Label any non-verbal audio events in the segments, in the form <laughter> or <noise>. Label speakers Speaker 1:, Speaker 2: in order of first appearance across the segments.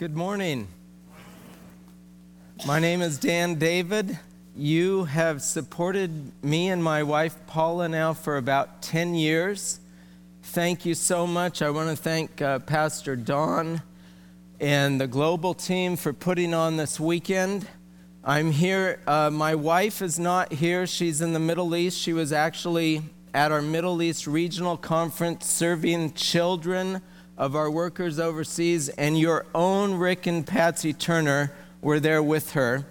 Speaker 1: Good morning. My name is Dan David. You have supported me and my wife Paula now for about 10 years. Thank you so much. I want to thank uh, Pastor Don and the global team for putting on this weekend. I'm here. Uh, my wife is not here. She's in the Middle East. She was actually at our Middle East Regional Conference serving children of our workers overseas, and your own Rick and Patsy Turner were there with her.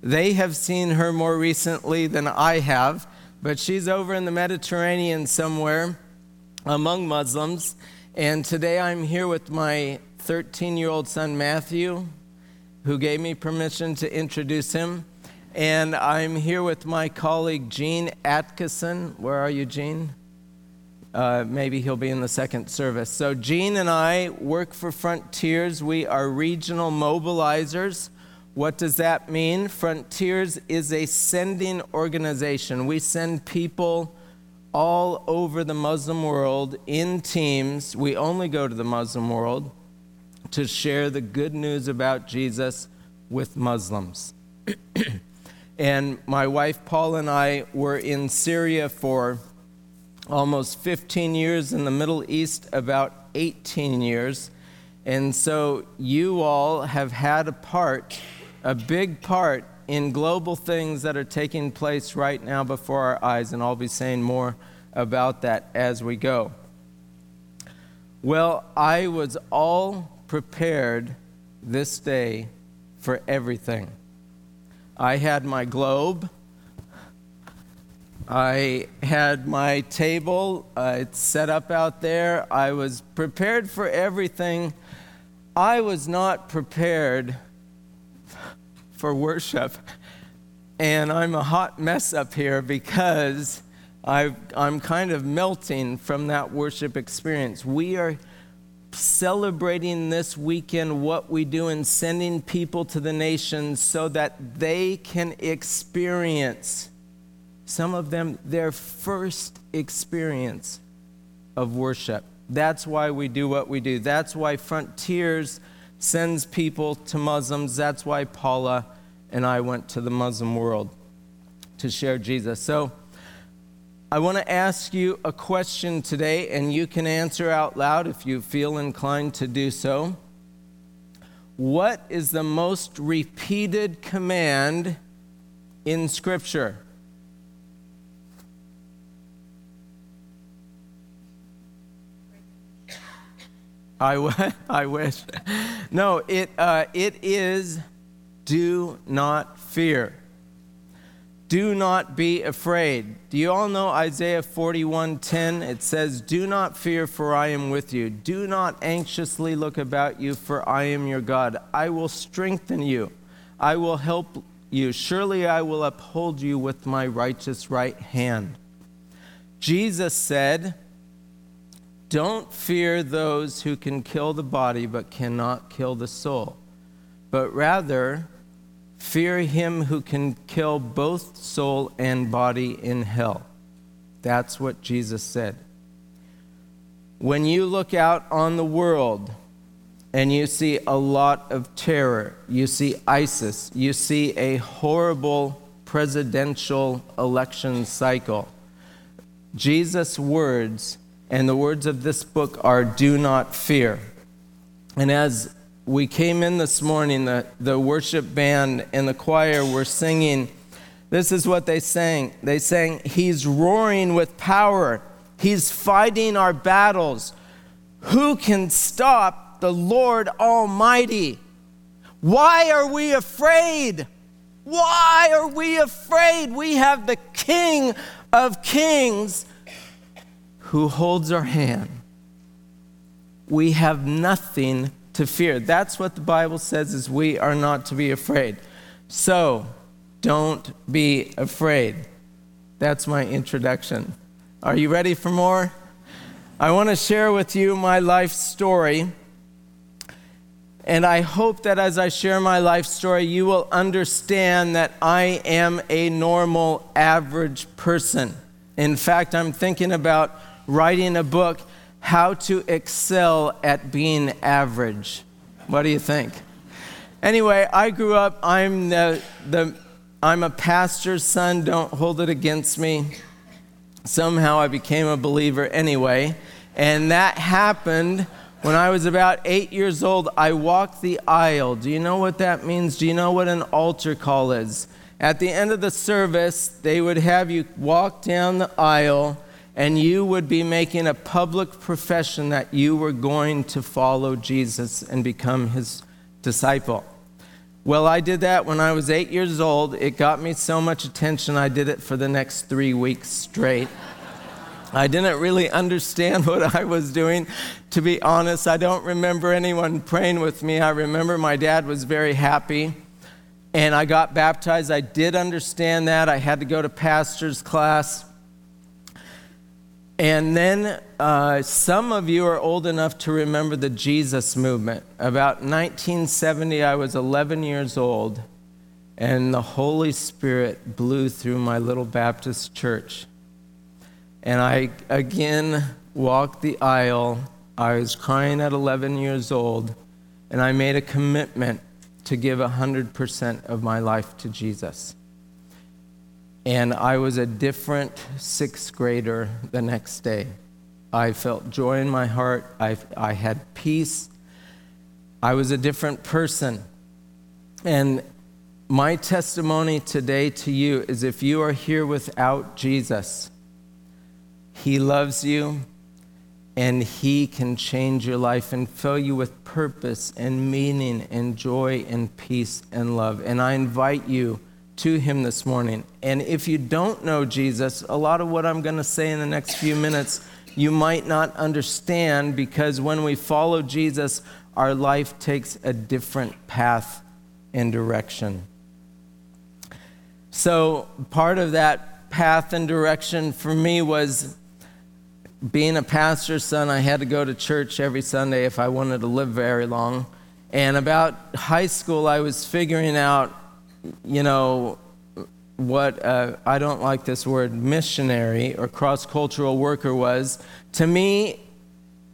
Speaker 1: They have seen her more recently than I have, but she's over in the Mediterranean somewhere among Muslims. And today I'm here with my 13 year old son, Matthew, who gave me permission to introduce him. And I'm here with my colleague, Gene Atkinson. Where are you, Gene? Uh, maybe he'll be in the second service. So, Gene and I work for Frontiers. We are regional mobilizers. What does that mean? Frontiers is a sending organization. We send people all over the Muslim world in teams. We only go to the Muslim world to share the good news about Jesus with Muslims. <clears throat> and my wife Paul and I were in Syria for almost 15 years, in the Middle East, about 18 years. And so you all have had a part, a big part, in global things that are taking place right now before our eyes. And I'll be saying more about that as we go. Well, I was all prepared this day for everything. I had my globe. I had my table uh, set up out there. I was prepared for everything. I was not prepared for worship. And I'm a hot mess up here because i am kind of melting from that worship experience. We are celebrating this weekend what we do in sending people to the nations so that they can experience some of them their first experience of worship. That's why we do what we do. That's why Frontiers sends people to Muslims. That's why Paula and I went to the Muslim world to share Jesus. So I want to ask you a question today, and you can answer out loud if you feel inclined to do so. What is the most repeated command in Scripture? I, <laughs> I wish. No, it, uh, it is do not fear. Do not be afraid. Do you all know Isaiah 41:10? It says, "Do not fear, for I am with you. Do not anxiously look about you, for I am your God. I will strengthen you. I will help you. Surely I will uphold you with my righteous right hand." Jesus said, don't fear those who can kill the body but cannot kill the soul, but rather fear him who can kill both soul and body in hell. That's what Jesus said. When you look out on the world and you see a lot of terror, you see ISIS, you see a horrible presidential election cycle, Jesus' words and the words of this book are do not fear. And as we came in this morning, the, the worship band and the choir were singing, this is what they sang. They sang, He's roaring with power, He's fighting our battles. Who can stop the Lord Almighty? Why are we afraid? Why are we afraid? We have the King of Kings who holds our hand, we have nothing to fear. That's what the Bible says is we are not to be afraid. So, don't be afraid. That's my introduction. Are you ready for more? I want to share with you my life story. And I hope that as I share my life story, you will understand that I am a normal, average person. In fact, I'm thinking about writing a book, How to Excel at Being Average. What do you think? Anyway, I grew up, I'm the, the I'm a pastor's son, don't hold it against me. Somehow I became a believer anyway. And that happened when I was about eight years old. I walked the aisle. Do you know what that means? Do you know what an altar call is? At the end of the service, they would have you walk down the aisle and you would be making a public profession that you were going to follow Jesus and become his disciple. Well, I did that when I was eight years old. It got me so much attention, I did it for the next three weeks straight. I didn't really understand <laughs> what I was doing. To be honest, I don't remember anyone praying with me. I remember my dad was very happy and I got baptized. I did understand that. I had to go to pastor's class. And then uh, some of you are old enough to remember the Jesus movement. About 1970, I was 11 years old, and the Holy Spirit blew through my little Baptist church. And I again walked the aisle. I was crying at 11 years old, and I made a commitment to give 100% of my life to Jesus. And I was a different sixth grader the next day. I felt joy in my heart, I, I had peace. I was a different person. And my testimony today to you is if you are here without Jesus, He loves you and He can change your life and fill you with purpose and meaning and joy and peace and love. And I invite you to Him this morning. And if you don't know Jesus, a lot of what I'm going to say in the next few minutes, you might not understand because when we follow Jesus, our life takes a different path and direction. So, part of that path and direction for me was being a pastor's son, I had to go to church every Sunday if I wanted to live very long. And about high school, I was figuring out you know, what uh, I don't like this word missionary or cross cultural worker was. To me,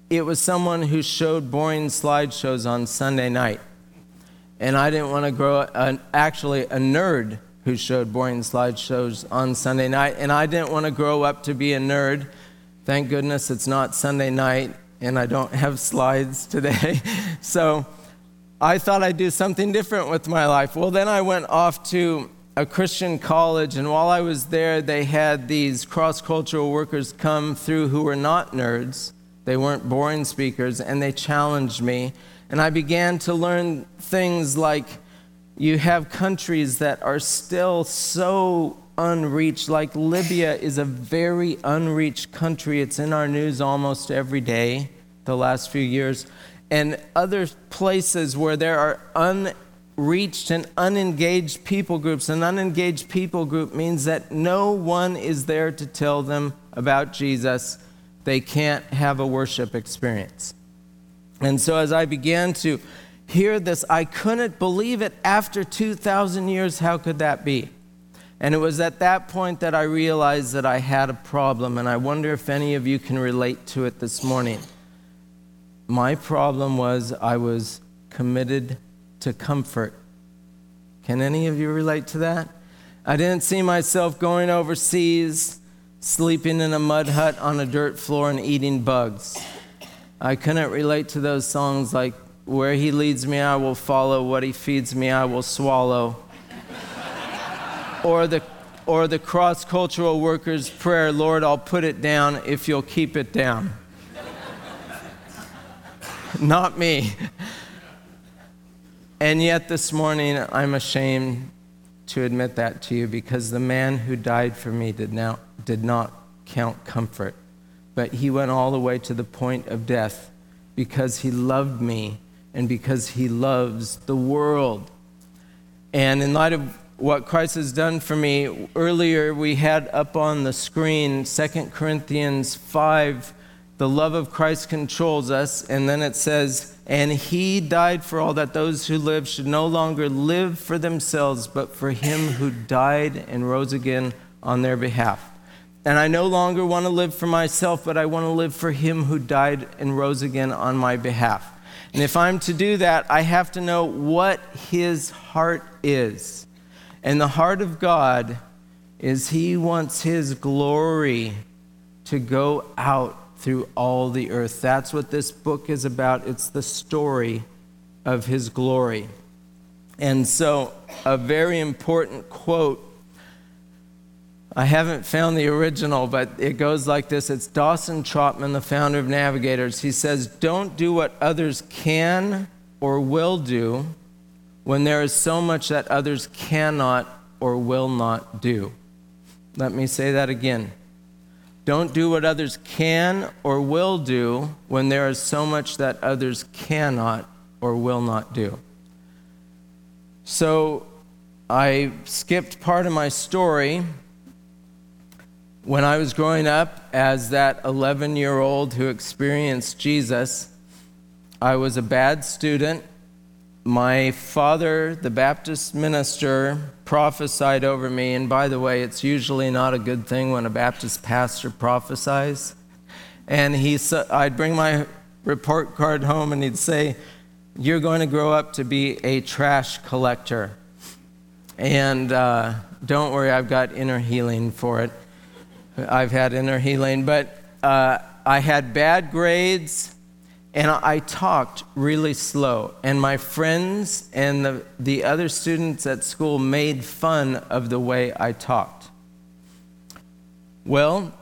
Speaker 1: it was someone who showed boring slideshows on Sunday night. And I didn't want to grow up, actually, a nerd who showed boring slideshows on Sunday night. And I didn't want to grow up to be a nerd. Thank goodness it's not Sunday night and I don't have slides today. <laughs> so, I thought I'd do something different with my life. Well, then I went off to a Christian college, and while I was there, they had these cross cultural workers come through who were not nerds. They weren't boring speakers, and they challenged me. And I began to learn things like you have countries that are still so unreached, like Libya is a very unreached country. It's in our news almost every day the last few years and other places where there are unreached and unengaged people groups. An unengaged people group means that no one is there to tell them about Jesus. They can't have a worship experience. And so as I began to hear this, I couldn't believe it after 2,000 years. How could that be? And it was at that point that I realized that I had a problem, and I wonder if any of you can relate to it this morning. My problem was I was committed to comfort. Can any of you relate to that? I didn't see myself going overseas, sleeping in a mud hut on a dirt floor and eating bugs. I couldn't relate to those songs like, Where He leads me, I will follow, what He feeds me, I will swallow. or the, or the cross cultural workers' prayer, Lord, I'll put it down if you'll keep it down. <laughs> not me. And yet, this morning, I'm ashamed to admit that to you because the man who died for me did, now, did not count comfort, but he went all the way to the point of death because he loved me and because he loves the world. And in light of what Christ has done for me, earlier we had up on the screen 2 Corinthians 5 the love of Christ controls us. And then it says, and he died for all that those who live should no longer live for themselves, but for him who died and rose again on their behalf. And I no longer want to live for myself, but I want to live for him who died and rose again on my behalf. And if I'm to do that, I have to know what his heart is. And the heart of God is he wants his glory to go out through all the earth. That's what this book is about. It's the story of his glory. And so, a very important quote. I haven't found the original, but it goes like this. It's Dawson Trotman, the founder of Navigators. He says, Don't do what others can or will do when there is so much that others cannot or will not do. Let me say that again. Don't do what others can or will do when there is so much that others cannot or will not do. So I skipped part of my story. When I was growing up as that 11 year old who experienced Jesus, I was a bad student. My father, the Baptist minister, prophesied over me. And by the way, it's usually not a good thing when a Baptist pastor prophesies. And he, I'd bring my report card home and he'd say, You're going to grow up to be a trash collector. And uh, don't worry, I've got inner healing for it. I've had inner healing, but uh, I had bad grades and I talked really slow. And my friends and the, the other students at school made fun of the way I talked. Well,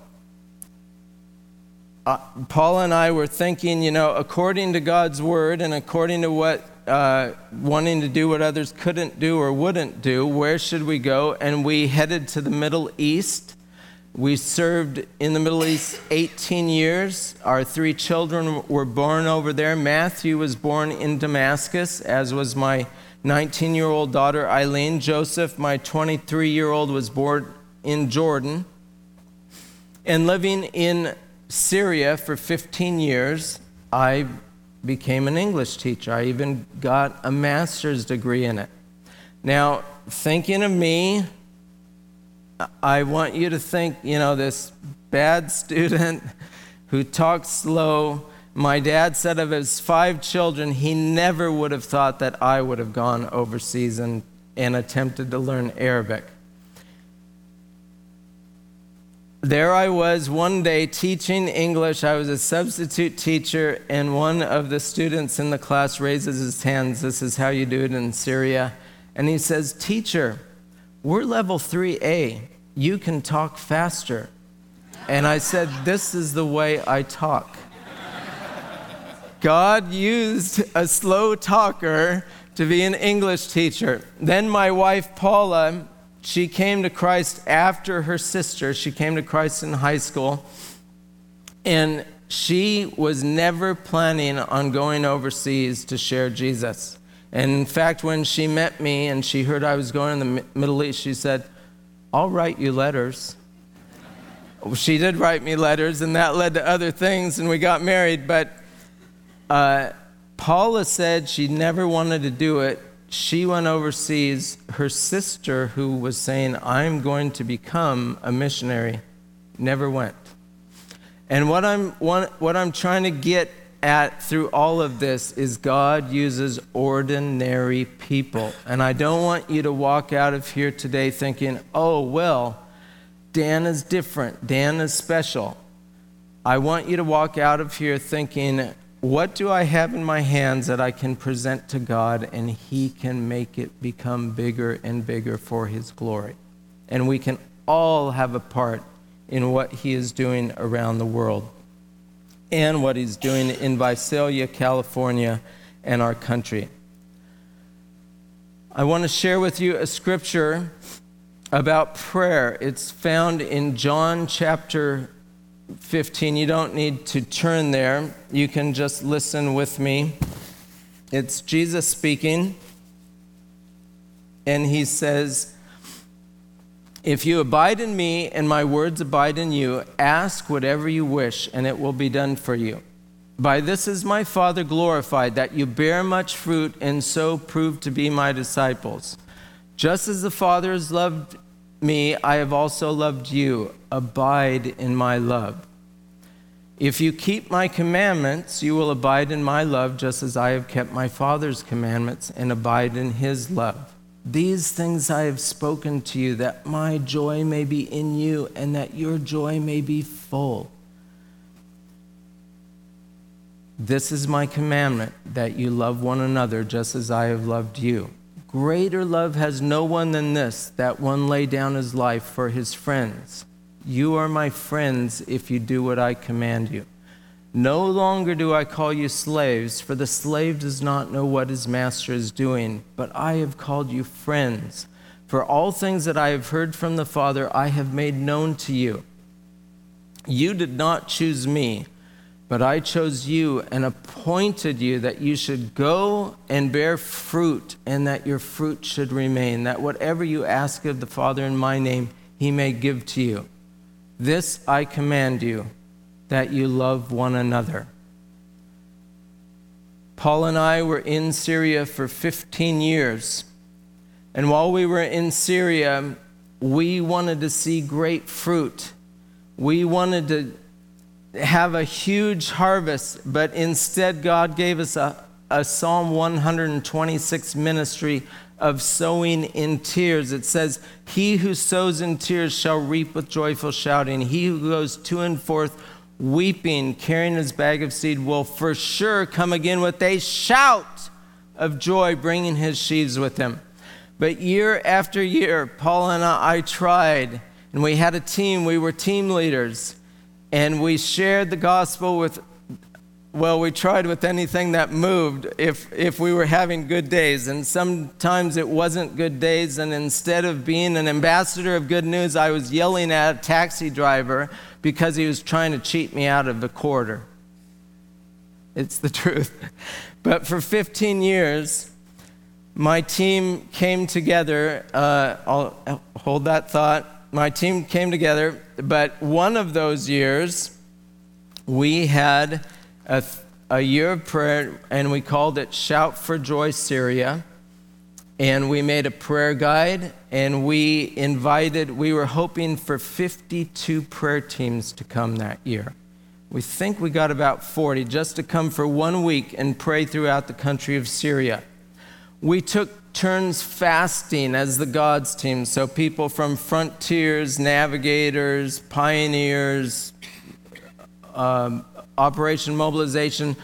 Speaker 1: uh, Paula and I were thinking, you know, according to God's word and according to what uh, wanting to do what others couldn't do or wouldn't do, where should we go? And we headed to the Middle East we served in the Middle East 18 years. Our three children were born over there. Matthew was born in Damascus, as was my 19 year old daughter Eileen. Joseph, my 23 year old, was born in Jordan. And living in Syria for 15 years, I became an English teacher. I even got a master's degree in it. Now, thinking of me, I want you to think, you know, this bad student who talks slow. My dad said of his five children, he never would have thought that I would have gone overseas and, and attempted to learn Arabic. There I was one day teaching English. I was a substitute teacher, and one of the students in the class raises his hands. This is how you do it in Syria. And he says, Teacher, we're level 3A you can talk faster. And I said, This is the way I talk. God used a slow talker to be an English teacher. Then my wife, Paula, she came to Christ after her sister. She came to Christ in high school. And she was never planning on going overseas to share Jesus. And in fact, when she met me and she heard I was going to the Middle East, she said, I'll write you letters. She did write me letters, and that led to other things, and we got married. But uh, Paula said she never wanted to do it. She went overseas. Her sister, who was saying, I'm going to become a missionary, never went. And what I'm, what I'm trying to get at through all of this is God uses ordinary people. And I don't want you to walk out of here today thinking, oh, well, Dan is different, Dan is special. I want you to walk out of here thinking, what do I have in my hands that I can present to God and He can make it become bigger and bigger for His glory? And we can all have a part in what He is doing around the world and what he's doing in Visalia, California, and our country. I want to share with you a scripture about prayer. It's found in John chapter 15. You don't need to turn there, you can just listen with me. It's Jesus speaking, and he says, if you abide in me and my words abide in you, ask whatever you wish, and it will be done for you. By this is my Father glorified, that you bear much fruit and so prove to be my disciples. Just as the Father has loved me, I have also loved you. Abide in my love. If you keep my commandments, you will abide in my love, just as I have kept my Father's commandments and abide in his love. These things I have spoken to you, that my joy may be in you, and that your joy may be full. This is my commandment, that you love one another just as I have loved you. Greater love has no one than this, that one lay down his life for his friends. You are my friends if you do what I command you. No longer do I call you slaves, for the slave does not know what his master is doing, but I have called you friends. For all things that I have heard from the Father, I have made known to you. You did not choose me but I chose you and appointed you that you should go and bear fruit, and that your fruit should remain, that whatever you ask of the Father in my name, he may give to you. This I command you, that you love one another. Paul and I were in Syria for 15 years. And while we were in Syria, we wanted to see great fruit. We wanted to have a huge harvest, but instead, God gave us a, a Psalm 126 ministry of sowing in tears. It says, He who sows in tears shall reap with joyful shouting. He who goes to and forth weeping, carrying his bag of seed, will for sure come again with a shout of joy, bringing his sheaves with him. But year after year, Paul and I, tried, and we had a team, we were team leaders and we shared the gospel with well we tried with anything that moved if if we were having good days and sometimes it wasn't good days and instead of being an ambassador of good news i was yelling at a taxi driver because he was trying to cheat me out of the quarter. It's the <laughs> truth. But for 15 years my team came together uh, i'll hold that thought. My team came together, but one of those years, we had a, a year of prayer, and we called it Shout for Joy Syria. And we made a prayer guide, and we invited, we were hoping for 52 prayer teams to come that year. We think we got about 40 just to come for one week and pray throughout the country of Syria. We took turns fasting as the God's team. So people from frontiers, navigators, pioneers, um, Operation Mobilization,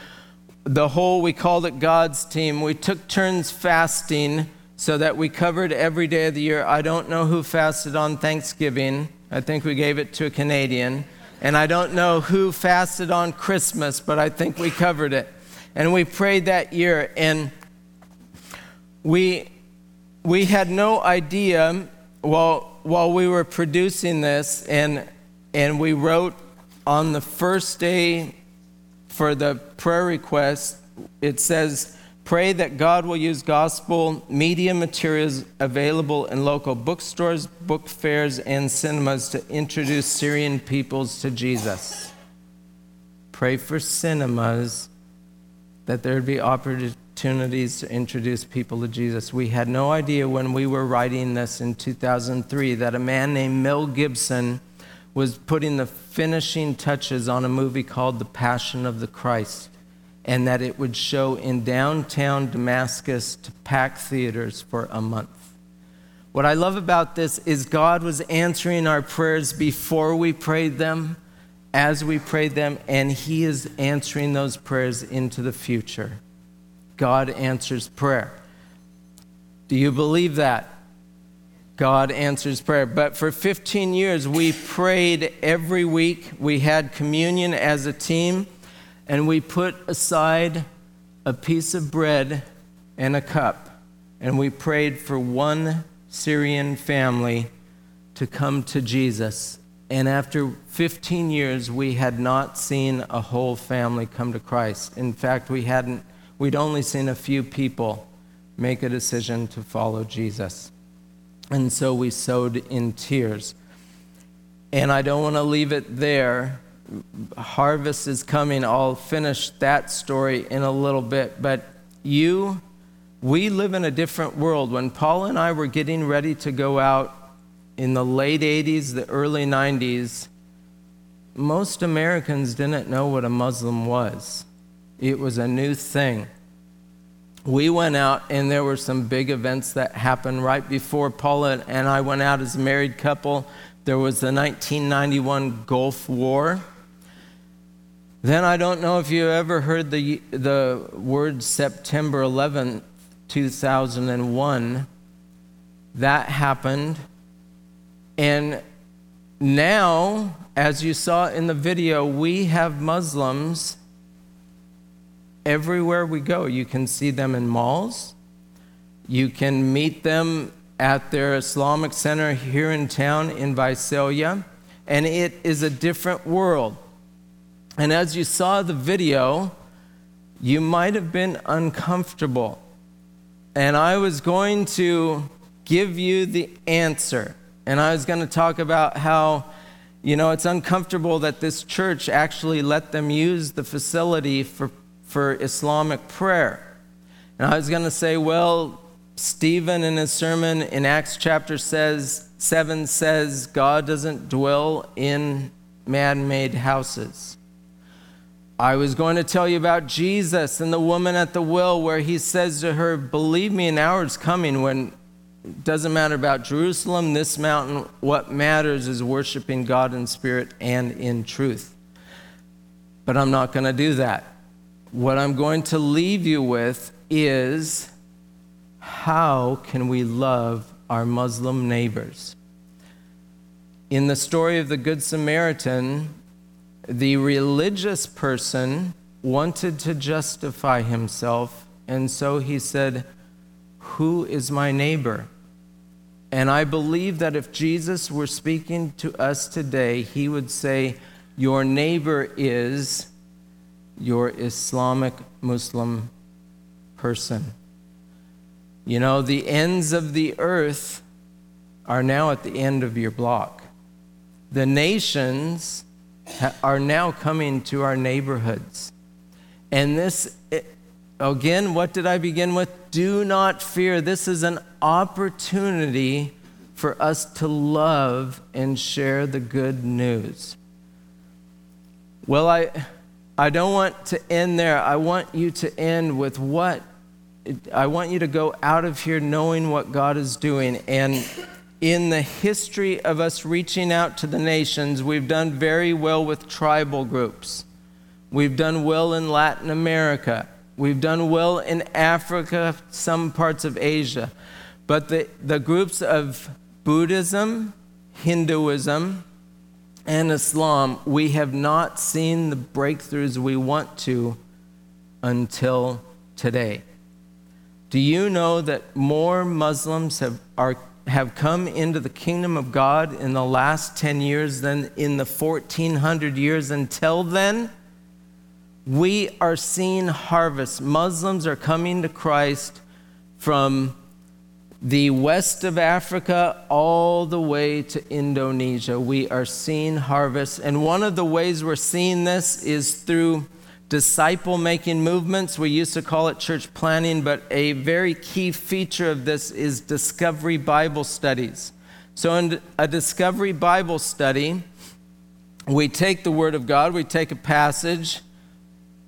Speaker 1: the whole, we called it God's team. We took turns fasting so that we covered every day of the year. I don't know who fasted on Thanksgiving. I think we gave it to a Canadian. And I don't know who fasted on Christmas, but I think we covered it. And we prayed that year. And we, we had no idea while, while we were producing this, and, and we wrote on the first day for the prayer request, it says, Pray that God will use gospel media materials available in local bookstores, book fairs, and cinemas to introduce Syrian peoples to Jesus. Pray for cinemas that there would be opportunities to introduce people to Jesus. We had no idea when we were writing this in 2003 that a man named Mel Gibson was putting the finishing touches on a movie called The Passion of the Christ and that it would show in downtown Damascus to pack theaters for a month. What I love about this is God was answering our prayers before we prayed them, as we prayed them, and He is answering those prayers into the future. God answers prayer. Do you believe that? God answers prayer. But for 15 years, we prayed every week. We had communion as a team, and we put aside a piece of bread and a cup, and we prayed for one Syrian family to come to Jesus. And after 15 years, we had not seen a whole family come to Christ. In fact, we hadn't we'd only seen a few people make a decision to follow Jesus. And so we sowed in tears. And I don't want to leave it there. Harvest is coming. I'll finish that story in a little bit. But you, we live in a different world. When Paul and I were getting ready to go out in the late 80s, the early 90s, most Americans didn't know what a Muslim was, it was a new thing. We went out, and there were some big events that happened right before Paula and I went out as a married couple. There was the 1991 Gulf War. Then I don't know if you ever heard the, the word September 11, 2001. That happened. And now, as you saw in the video, we have Muslims everywhere we go. You can see them in malls, you can meet them at their Islamic center here in town in Visalia, and it is a different world. And as you saw the video, you might have been uncomfortable. And I was going to give you the answer. And I was going to talk about how, you know, it's uncomfortable that this church actually let them use the facility for, for Islamic prayer. And I was going to say, well, Stephen in his sermon in Acts chapter says, 7 says, God doesn't dwell in man made houses. I was going to tell you about Jesus and the woman at the well, where he says to her, Believe me, an hour is coming when it doesn't matter about Jerusalem, this mountain. What matters is worshiping God in spirit and in truth. But I'm not going to do that. What I'm going to leave you with is how can we love our Muslim neighbors? In the story of the Good Samaritan, the religious person wanted to justify himself, and so he said, Who is my neighbor? And I believe that if Jesus were speaking to us today, he would say, Your neighbor is your Islamic Muslim person. You know, the ends of the earth are now at the end of your block. The nations are now coming to our neighborhoods. And this, again, what did I begin with? Do not fear. This is an opportunity for us to love and share the good news. Well, I, I don't want to end there. I want you to end with what I want you to go out of here knowing what God is doing. And in the history of us reaching out to the nations, we've done very well with tribal groups. We've done well in Latin America. We've done well in Africa, some parts of Asia. But the, the groups of Buddhism, Hinduism, and Islam, we have not seen the breakthroughs we want to until today. Do you know that more Muslims have, are have come into the kingdom of God in the last 10 years than in the 1400 years until then, we are seeing harvest. Muslims are coming to Christ from the west of Africa all the way to Indonesia. We are seeing harvest. And one of the ways we're seeing this is through disciple making movements. We used to call it church planting, but a very key feature of this is discovery Bible studies. So, in a discovery Bible study, we take the Word of God, we take a passage,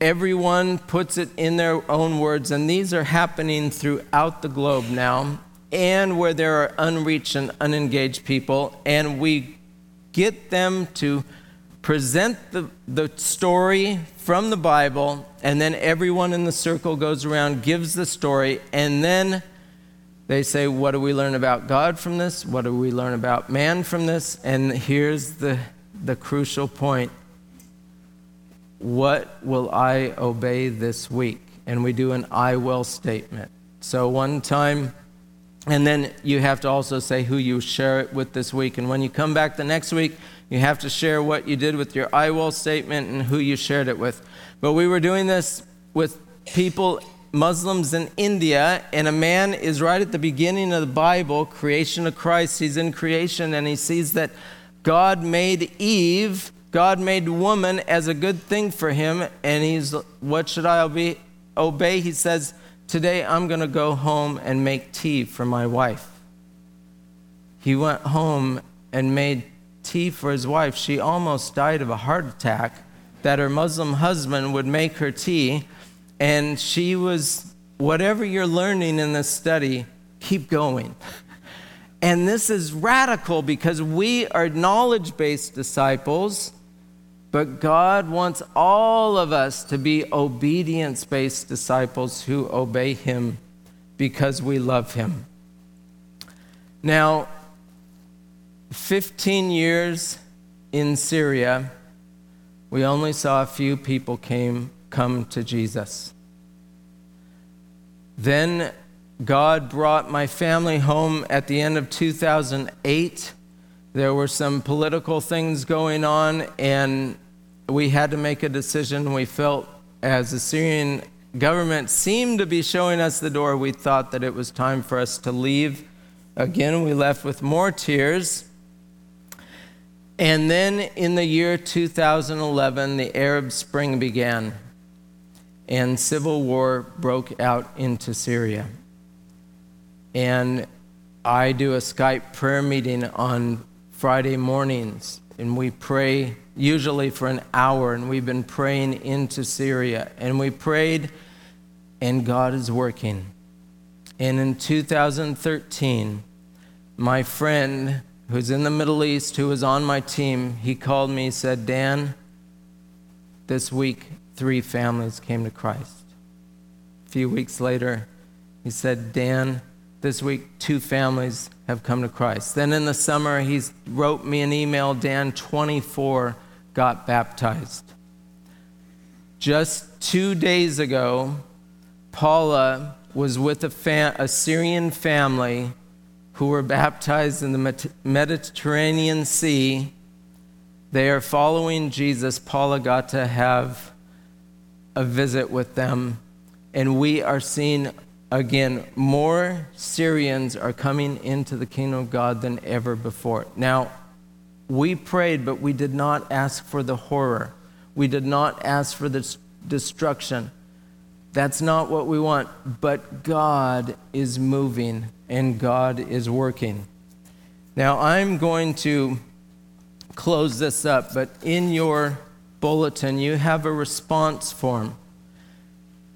Speaker 1: everyone puts it in their own words, and these are happening throughout the globe now, and where there are unreached and unengaged people, and we get them to present the, the story from the Bible, and then everyone in the circle goes around, gives the story, and then they say, What do we learn about God from this? What do we learn about man from this? And here's the, the crucial point What will I obey this week? And we do an I will statement. So one time, and then you have to also say who you share it with this week. And when you come back the next week, you have to share what you did with your I will statement and who you shared it with. But we were doing this with people, Muslims in India, and a man is right at the beginning of the Bible, creation of Christ. He's in creation and he sees that God made Eve, God made woman as a good thing for him. And he's, what should I obey? obey? He says, Today I'm going to go home and make tea for my wife. He went home and made tea for his wife. She almost died of a heart attack that her Muslim husband would make her tea. And she was, whatever you're learning in this study, keep going. And this is radical because we are knowledge based disciples, but God wants all of us to be obedience based disciples who obey Him because we love Him. Now, 15 years in Syria, we only saw a few people came come to Jesus. Then God brought my family home at the end of 2008. There were some political things going on, and we had to make a decision. We felt, as the Syrian government seemed to be showing us the door, we thought that it was time for us to leave. Again, we left with more tears. And then in the year 2011, the Arab Spring began, and civil war broke out into Syria and I do a Skype prayer meeting on Friday mornings, and we pray usually for an hour, and we've been praying into Syria. And we prayed, and God is working. And in 2013, my friend who's in the Middle East, who was on my team, he called me, said, Dan, this week, three families came to Christ. A few weeks later, he said, Dan, this week, two families have come to Christ. Then in the summer, he wrote me an email Dan, 24 got baptized. Just two days ago, Paula was with a, a Syrian family who were baptized in the Mediterranean Sea. They are following Jesus. Paula got to have a visit with them, and we are seeing again, more Syrians are coming into the kingdom of God than ever before. Now, we prayed, but we did not ask for the horror. We did not ask for the destruction. That's not what we want. But God is moving and God is working. Now, I'm going to close this up, but in your bulletin, you have a response form.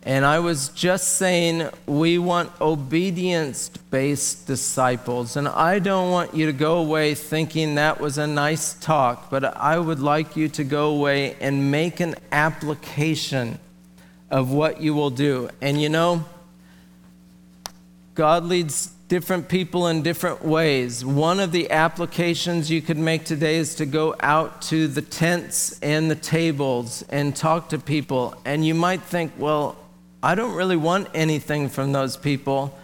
Speaker 1: And I was just saying, we want obedience based disciples. And I don't want you to go away thinking that was a nice talk, but I would like you to go away and make an application of what you will do. And you know, God leads different people in different ways. One of the applications you could make today is to go out to the tents and the tables and talk to people. And you might think, well, I don't really want anything from those people.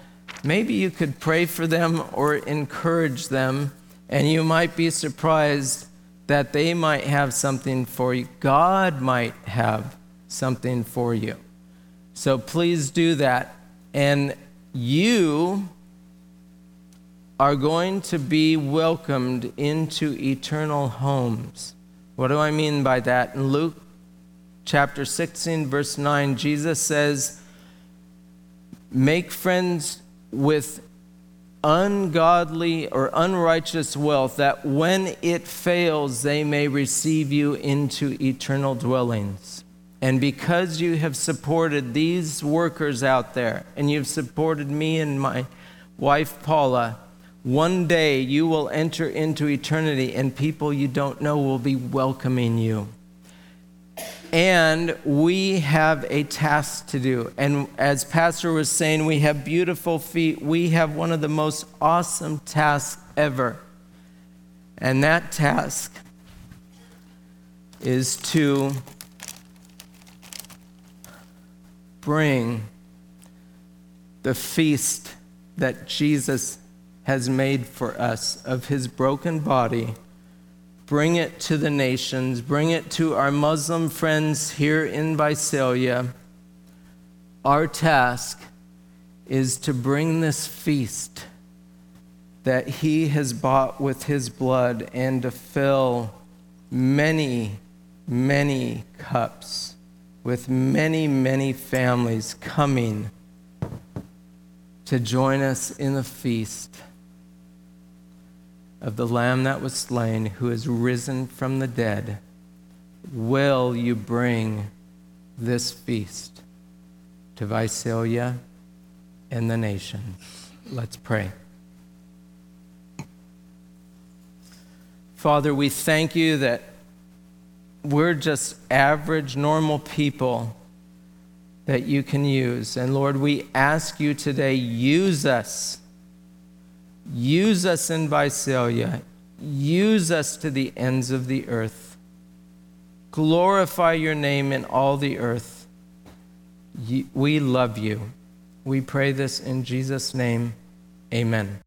Speaker 1: Maybe you could pray for them or encourage them, and you might be surprised that they might have something for you. God might have something for you. So please do that. And you are going to be welcomed into eternal homes. What do I mean by that? In Luke chapter 16, verse 9, Jesus says, Make friends with ungodly or unrighteous wealth, that when it fails, they may receive you into eternal dwellings. And because you have supported these workers out there, and you've supported me and my wife Paula, one day you will enter into eternity, and people you don't know will be welcoming you. And we have a task to do. And as Pastor was saying, we have beautiful feet. We have one of the most awesome tasks ever. And that task is to bring the feast that Jesus has made for us of his broken body bring it to the nations, bring it to our Muslim friends here in Visalia. Our task is to bring this feast that He has bought with His blood and to fill many, many cups with many, many families coming to join us in the feast. of the Lamb that was slain, who is risen from the dead, will you bring this feast to Visalia and the nations? Let's pray. Father, we thank you that we're just average, normal people that you can use. And Lord, we ask you today, use us. Use us in Visalia. Use us to the ends of the earth. Glorify your name in all the earth. We love you. We pray this in Jesus' name. Amen.